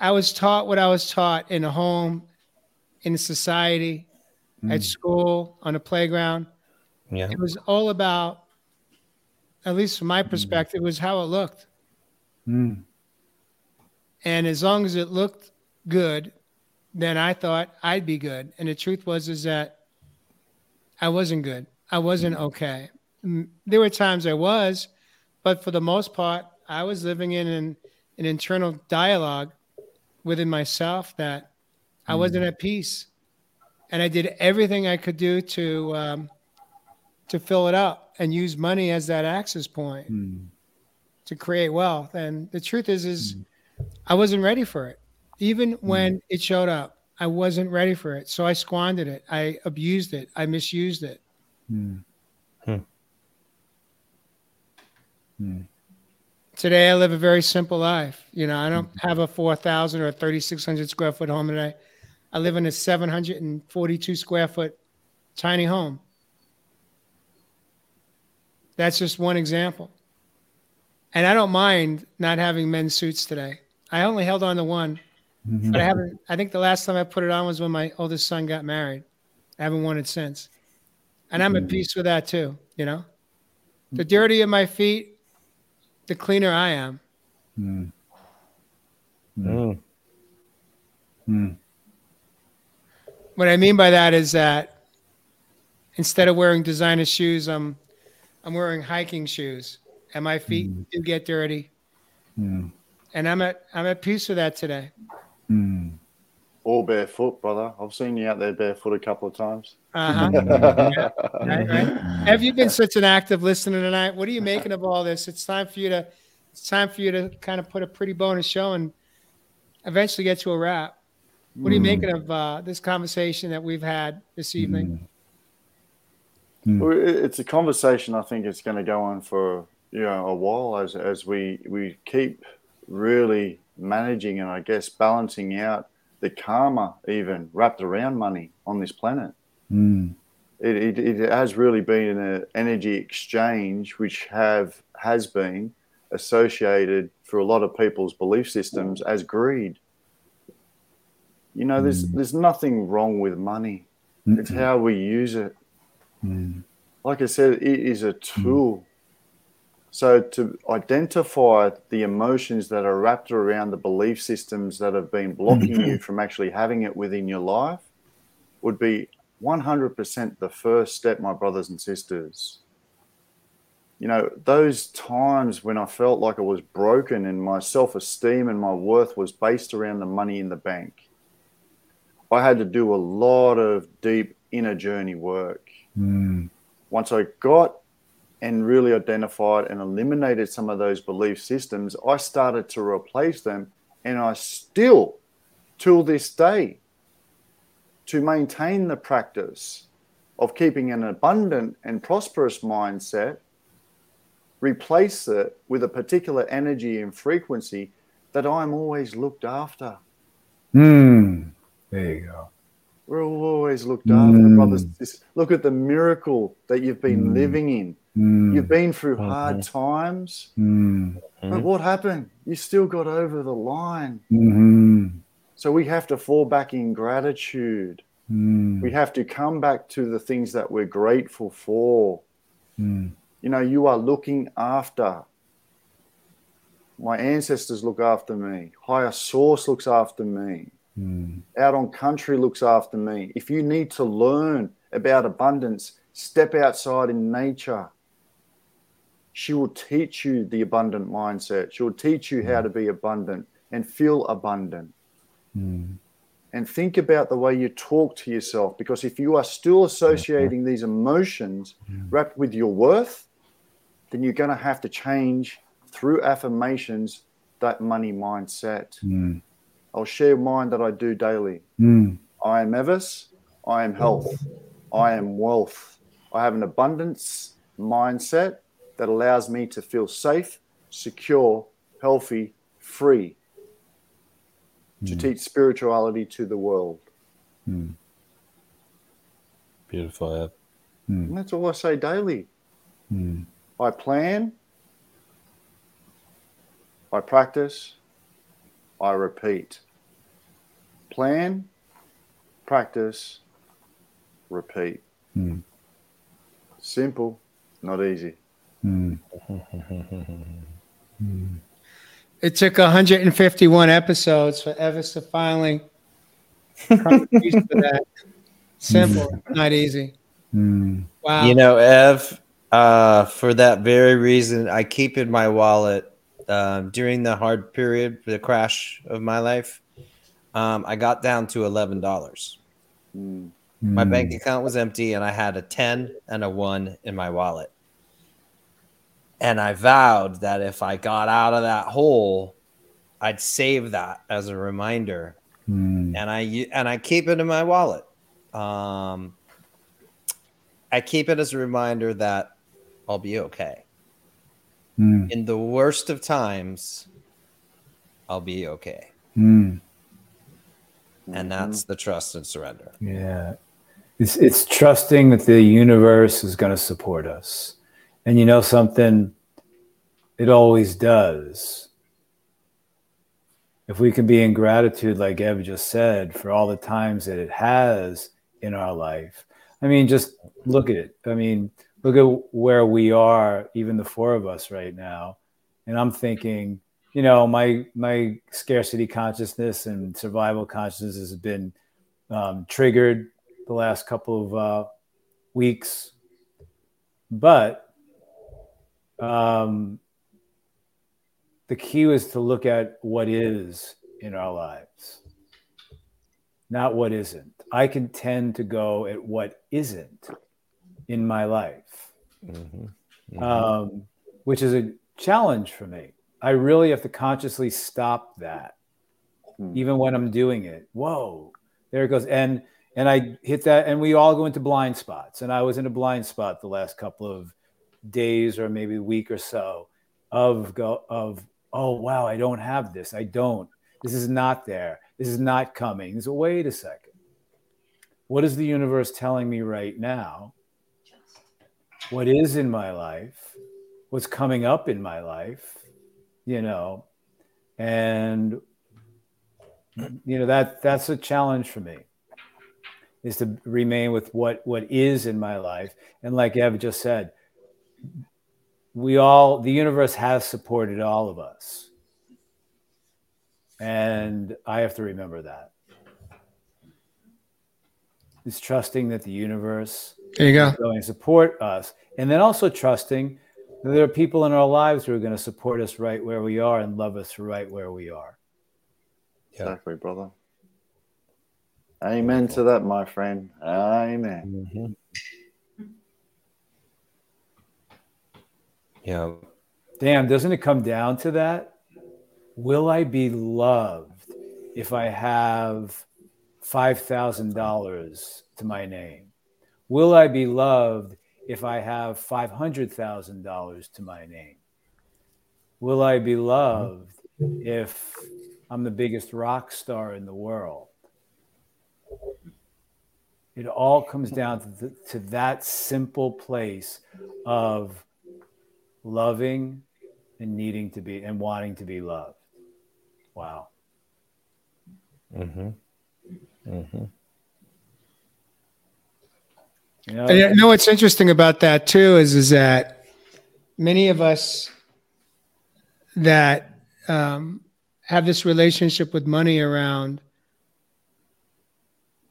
I was taught what I was taught in a home, in society, mm. at school, on a playground. Yeah. It was all about, at least from my mm. perspective, was how it looked. And as long as it looked good, then I thought I'd be good. And the truth was is that I wasn't good. I wasn't okay. There were times I was, but for the most part, I was living in an, an internal dialogue within myself that I wasn't mm. at peace, and I did everything I could do to um, to fill it up and use money as that access point mm. to create wealth. And the truth is, is mm. I wasn't ready for it, even mm. when it showed up. I wasn't ready for it, so I squandered it. I abused it. I misused it. Mm. Hmm. Hmm. Today, I live a very simple life. You know, I don't mm-hmm. have a 4,000 or 3,600 square foot home today. I live in a 742 square foot tiny home. That's just one example. And I don't mind not having men's suits today. I only held on to one, mm-hmm. but I haven't. I think the last time I put it on was when my oldest son got married. I haven't worn it since. And I'm mm-hmm. at peace with that too, you know? The dirtier my feet the cleaner I am. Mm. Mm. Mm. What I mean by that is that instead of wearing designer shoes, I'm I'm wearing hiking shoes, and my feet mm. do get dirty. Mm. And I'm at I'm at peace with that today. Mm. All barefoot, brother. I've seen you out there barefoot a couple of times. Uh-huh. yeah. right, right. Have you been such an active listener tonight? What are you making of all this? It's time for you to it's time for you to kind of put a pretty bonus show and eventually get to a wrap. What are you mm. making of uh, this conversation that we've had this evening? Mm. Well, it's a conversation I think it's going to go on for you know a while as as we we keep really managing and I guess balancing out the karma even wrapped around money on this planet. Mm. It, it, it, has really been an energy exchange which have has been associated for a lot of people's belief systems as greed. You know, there's mm. there's nothing wrong with money. Mm-mm. It's how we use it. Mm. Like I said, it is a tool. So to identify the emotions that are wrapped around the belief systems that have been blocking you from actually having it within your life would be 100% the first step, my brothers and sisters. You know, those times when I felt like I was broken and my self esteem and my worth was based around the money in the bank, I had to do a lot of deep inner journey work. Mm. Once I got and really identified and eliminated some of those belief systems, I started to replace them. And I still, till this day, to maintain the practice of keeping an abundant and prosperous mindset, replace it with a particular energy and frequency that I'm always looked after. Hmm. There you go. We're always looked after, mm. brothers. Look at the miracle that you've been mm. living in. Mm. You've been through hard mm-hmm. times. Mm. But what happened? You still got over the line. Mm-hmm. So we have to fall back in gratitude. Mm. We have to come back to the things that we're grateful for. Mm. You know, you are looking after. My ancestors look after me. Higher source looks after me. Mm. Out on country looks after me. If you need to learn about abundance, step outside in nature. She will teach you the abundant mindset. She will teach you how to be abundant and feel abundant. Mm. And think about the way you talk to yourself because if you are still associating these emotions wrapped with your worth, then you're going to have to change through affirmations that money mindset. Mm. I'll share mine that I do daily. Mm. I am Evis. I am health. I am wealth. I have an abundance mindset that allows me to feel safe, secure, healthy, free to mm. teach spirituality to the world. Mm. Beautiful, Ev. Mm. That's all I say daily. Hmm. I plan, I practice, I repeat. Plan, practice, repeat. Hmm. Simple, not easy. Hmm. It took 151 episodes for Evis to finally come to that. Simple, not easy. Mm. Wow. You know, Ev, uh, for that very reason, I keep in my wallet um, during the hard period, the crash of my life. Um, I got down to eleven dollars. Mm. My bank account was empty, and I had a ten and a one in my wallet. And I vowed that if I got out of that hole, I'd save that as a reminder. Mm. And I and I keep it in my wallet. Um, I keep it as a reminder that I'll be okay. Mm. In the worst of times, I'll be okay. Mm. And that's the trust and surrender. Yeah. It's, it's trusting that the universe is going to support us. And you know something? It always does. If we can be in gratitude, like Ev just said, for all the times that it has in our life. I mean, just look at it. I mean, look at where we are, even the four of us right now. And I'm thinking, you know, my my scarcity consciousness and survival consciousness has been um, triggered the last couple of uh, weeks, but um, the key is to look at what is in our lives, not what isn't. I can tend to go at what isn't in my life, mm-hmm. Mm-hmm. Um, which is a challenge for me. I really have to consciously stop that, mm. even when I'm doing it. Whoa, there it goes. And and I hit that, and we all go into blind spots. And I was in a blind spot the last couple of days or maybe a week or so of go of oh wow i don't have this. I don't. This is not there. This is not coming. So wait a second. What is the universe telling me right now? What is in my life? What's coming up in my life? You know and you know that that's a challenge for me is to remain with what what is in my life. And like ev just said we all the universe has supported all of us. And i have to remember that. Is trusting that the universe there you go. is going to support us. And then also trusting that there are people in our lives who are going to support us right where we are and love us right where we are. Yeah. exactly brother. Amen to that my friend. Amen. Mm-hmm. Yeah. Damn, doesn't it come down to that? Will I be loved if I have $5,000 to my name? Will I be loved if I have $500,000 to my name? Will I be loved if I'm the biggest rock star in the world? It all comes down to, the, to that simple place of loving and needing to be and wanting to be loved. Wow. Mm-hmm. Mm-hmm. You know, and you know what's interesting about that too is is that many of us that um, have this relationship with money around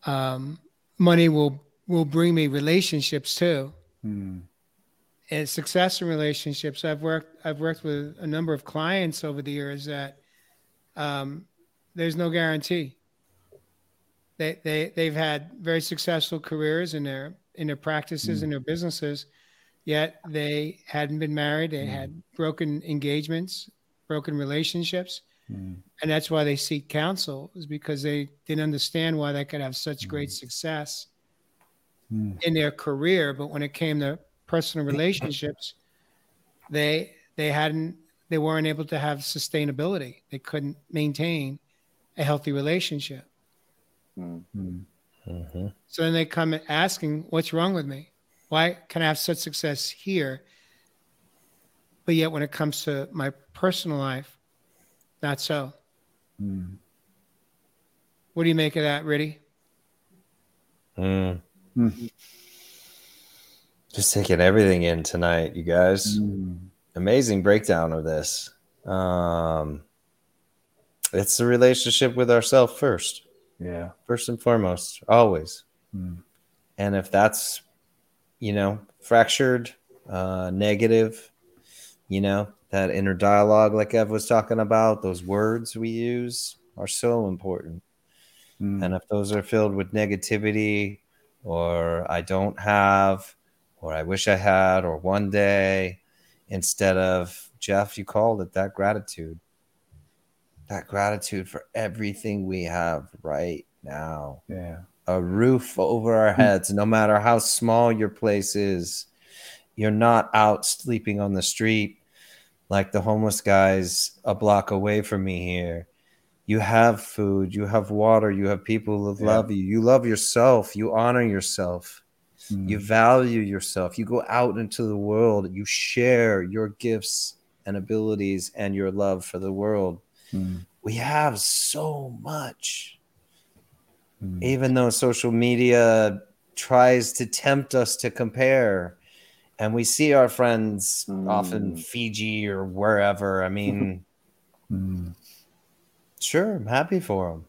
um, money will will bring me relationships too. Hmm and success in relationships. I've worked I've worked with a number of clients over the years that um, there's no guarantee. They they they've had very successful careers in their in their practices mm. in their businesses, yet they hadn't been married. They mm. had broken engagements, broken relationships, mm. and that's why they seek counsel is because they didn't understand why they could have such great mm. success mm. in their career, but when it came to personal relationships, they they hadn't they weren't able to have sustainability. They couldn't maintain a healthy relationship. Mm-hmm. Mm-hmm. So then they come asking, "What's wrong with me? Why can I have such success here, but yet when it comes to my personal life, not so?" Mm. What do you make of that, Riddy? Mm. Mm. Just taking everything in tonight, you guys. Mm. Amazing breakdown of this. Um, it's the relationship with ourselves first. Yeah. First and foremost, always. Mm. And if that's, you know, fractured, uh, negative, you know, that inner dialogue, like Ev was talking about, those words we use are so important. Mm. And if those are filled with negativity or I don't have, or I wish I had, or one day, instead of Jeff, you called it that gratitude. That gratitude for everything we have right now. Yeah. A roof over our heads, no matter how small your place is. You're not out sleeping on the street like the homeless guys a block away from me here. You have food, you have water, you have people who love yeah. you. You love yourself, you honor yourself Mm. You value yourself. You go out into the world. You share your gifts and abilities and your love for the world. Mm. We have so much. Mm. Even though social media tries to tempt us to compare, and we see our friends often mm. Fiji or wherever. I mean, mm. sure, I'm happy for them.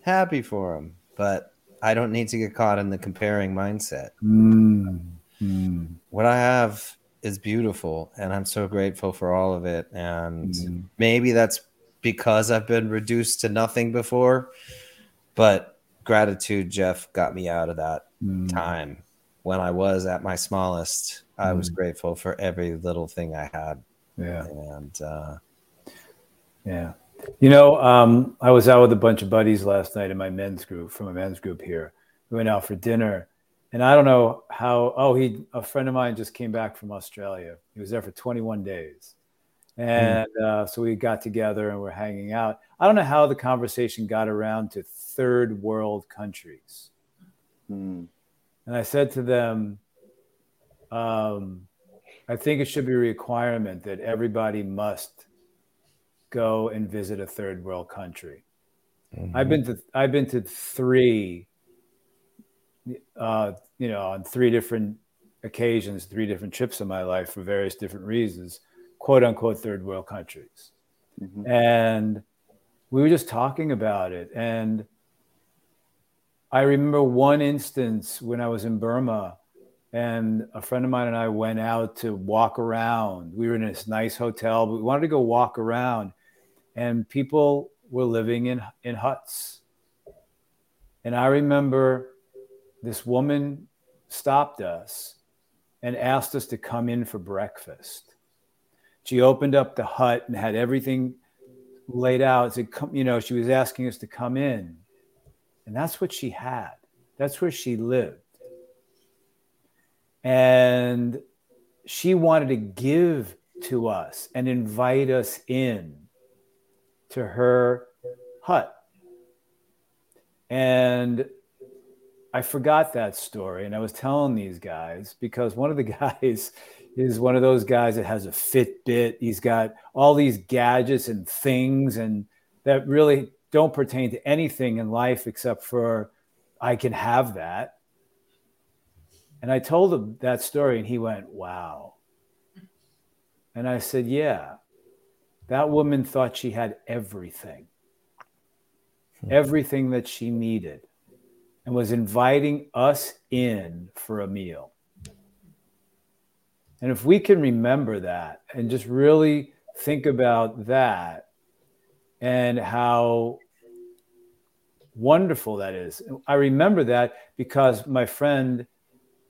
Happy for them. But I don't need to get caught in the comparing mindset. Mm. Mm. What I have is beautiful, and I'm so grateful for all of it. And mm. maybe that's because I've been reduced to nothing before, but gratitude, Jeff, got me out of that mm. time when I was at my smallest. I was grateful for every little thing I had. Yeah. And, uh, yeah. You know, um, I was out with a bunch of buddies last night in my men's group from a men's group here. We went out for dinner, and I don't know how. Oh, he a friend of mine just came back from Australia. He was there for 21 days, and mm. uh, so we got together and we're hanging out. I don't know how the conversation got around to third world countries, mm. and I said to them, um, "I think it should be a requirement that everybody must." Go and visit a third world country. Mm-hmm. I've been to I've been to three, uh, you know, on three different occasions, three different trips in my life for various different reasons, quote unquote third world countries, mm-hmm. and we were just talking about it, and I remember one instance when I was in Burma and a friend of mine and I went out to walk around. We were in this nice hotel, but we wanted to go walk around and people were living in, in huts. And I remember this woman stopped us and asked us to come in for breakfast. She opened up the hut and had everything laid out. Said, come, you know, she was asking us to come in. And that's what she had. That's where she lived. And she wanted to give to us and invite us in to her hut. And I forgot that story. And I was telling these guys because one of the guys is one of those guys that has a Fitbit. He's got all these gadgets and things and that really don't pertain to anything in life except for I can have that. And I told him that story and he went, wow. And I said, yeah. That woman thought she had everything, hmm. everything that she needed, and was inviting us in for a meal. And if we can remember that and just really think about that and how wonderful that is. I remember that because my friend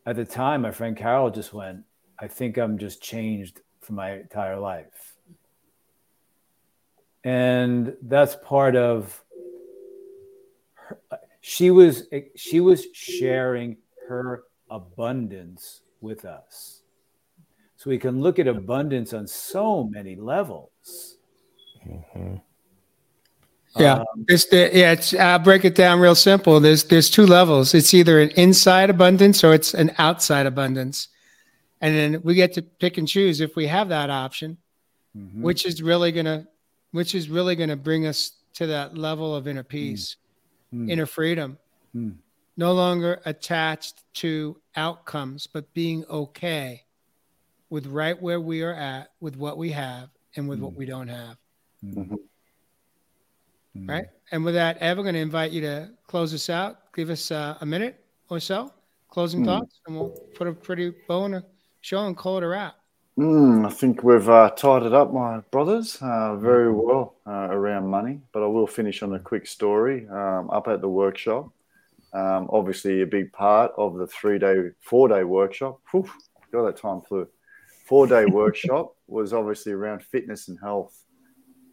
at the time, my friend Carol just went, I think I'm just changed for my entire life. And that's part of her, she was she was sharing her abundance with us. So we can look at abundance on so many levels. Mm-hmm. Yeah, um, it's the yeah. It's I'll break it down real simple. There's there's two levels. It's either an inside abundance or it's an outside abundance, and then we get to pick and choose if we have that option, mm-hmm. which is really gonna, which is really gonna bring us to that level of inner peace, mm-hmm. inner freedom, mm. no longer attached to outcomes, but being okay with right where we are at, with what we have, and with what mm. we don't have. Mm-hmm. Mm. Right. And with that, Ev, I'm going to invite you to close us out. Give us uh, a minute or so, closing mm. thoughts, and we'll put a pretty bow on a show and call it a wrap. Mm, I think we've uh, tied it up, my brothers, uh, very mm-hmm. well uh, around money. But I will finish on a quick story. Um, up at the workshop, um, obviously a big part of the three-day, four-day workshop. Whew, God, that time flew. Four-day workshop was obviously around fitness and health.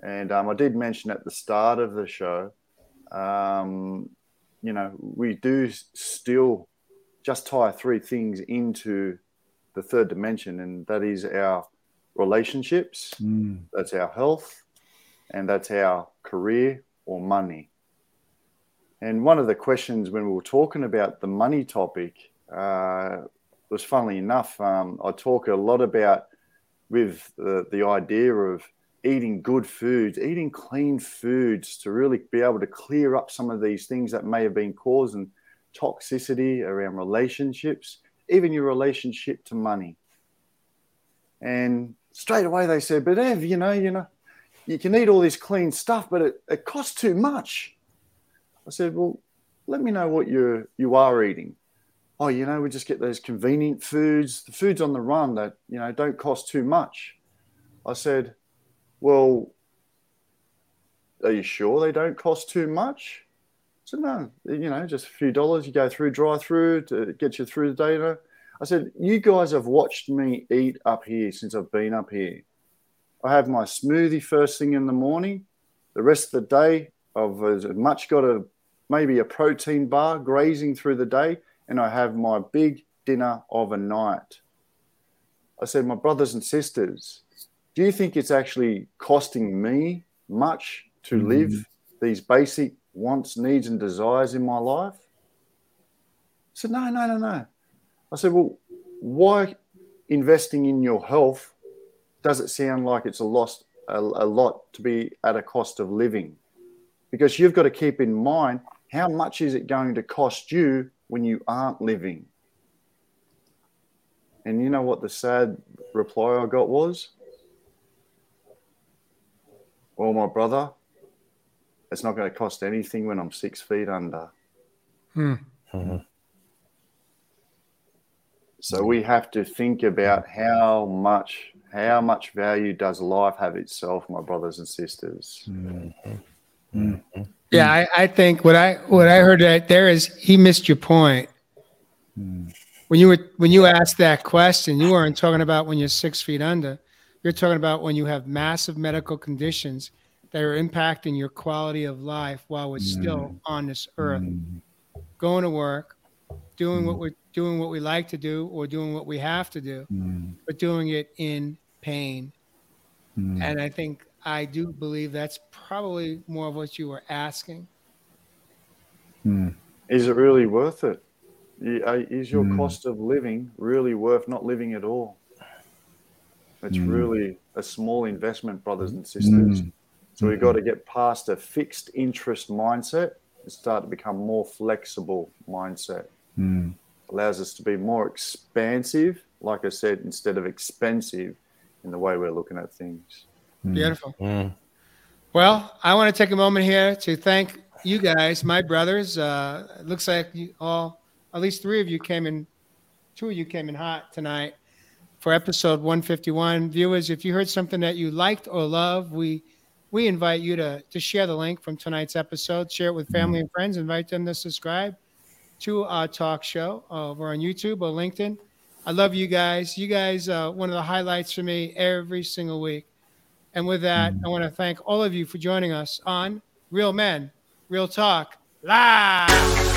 And um, I did mention at the start of the show, um, you know, we do still just tie three things into the third dimension, and that is our relationships, mm. that's our health, and that's our career or money. And one of the questions when we were talking about the money topic uh, was, funnily enough, um, I talk a lot about with the, the idea of eating good foods, eating clean foods to really be able to clear up some of these things that may have been causing toxicity around relationships, even your relationship to money. And straight away they said, but Ev, you know, you know, you can eat all this clean stuff, but it, it costs too much. I said, well, let me know what you're, you are eating. Oh, you know, we just get those convenient foods, the foods on the run that, you know, don't cost too much. I said, well, are you sure they don't cost too much? No, you know, just a few dollars. You go through drive through to get you through the data. I said, you guys have watched me eat up here since I've been up here. I have my smoothie first thing in the morning. The rest of the day, I've as much got a maybe a protein bar grazing through the day, and I have my big dinner of a night. I said, my brothers and sisters, do you think it's actually costing me much to mm. live these basic wants, needs, and desires in my life? I said, no, no, no, no. I said, well, why investing in your health does it sound like it's a lost a, a lot to be at a cost of living? Because you've got to keep in mind how much is it going to cost you when you aren't living? And you know what the sad reply I got was? Well, my brother, it's not going to cost anything when I'm six feet under. Hmm. Mm-hmm. So we have to think about how much how much value does life have itself, my brothers and sisters. Mm-hmm. Mm-hmm. Yeah, I, I, think what I what I heard right there is he missed your point. Mm. When you were when you asked that question, you weren't talking about when you're six feet under. You're talking about when you have massive medical conditions that are impacting your quality of life while we're still mm. on this earth. Mm. Going to work, doing what mm. we're doing what we like to do or doing what we have to do, but doing it in pain. And I think I do believe that's probably more of what you were asking. Is it really worth it is Uh, is your cost of living really worth not living at all? It's mm. really a small investment, brothers and sisters. Mm. So we've got to get past a fixed interest mindset and start to become more flexible mindset. Mm. Allows us to be more expansive, like I said, instead of expensive in the way we're looking at things. Mm. Beautiful. Mm. Well, I want to take a moment here to thank you guys, my brothers. Uh, it looks like you all, at least three of you came in, two of you came in hot tonight. for episode 151. Viewers, if you heard something that you liked or love, we we invite you to to share the link from tonight's episode, share it with family and friends, invite them to subscribe to our talk show over on YouTube or LinkedIn. I love you guys. You guys, uh, one of the highlights for me every single week. And with that, I want to thank all of you for joining us on Real Men, Real Talk, live.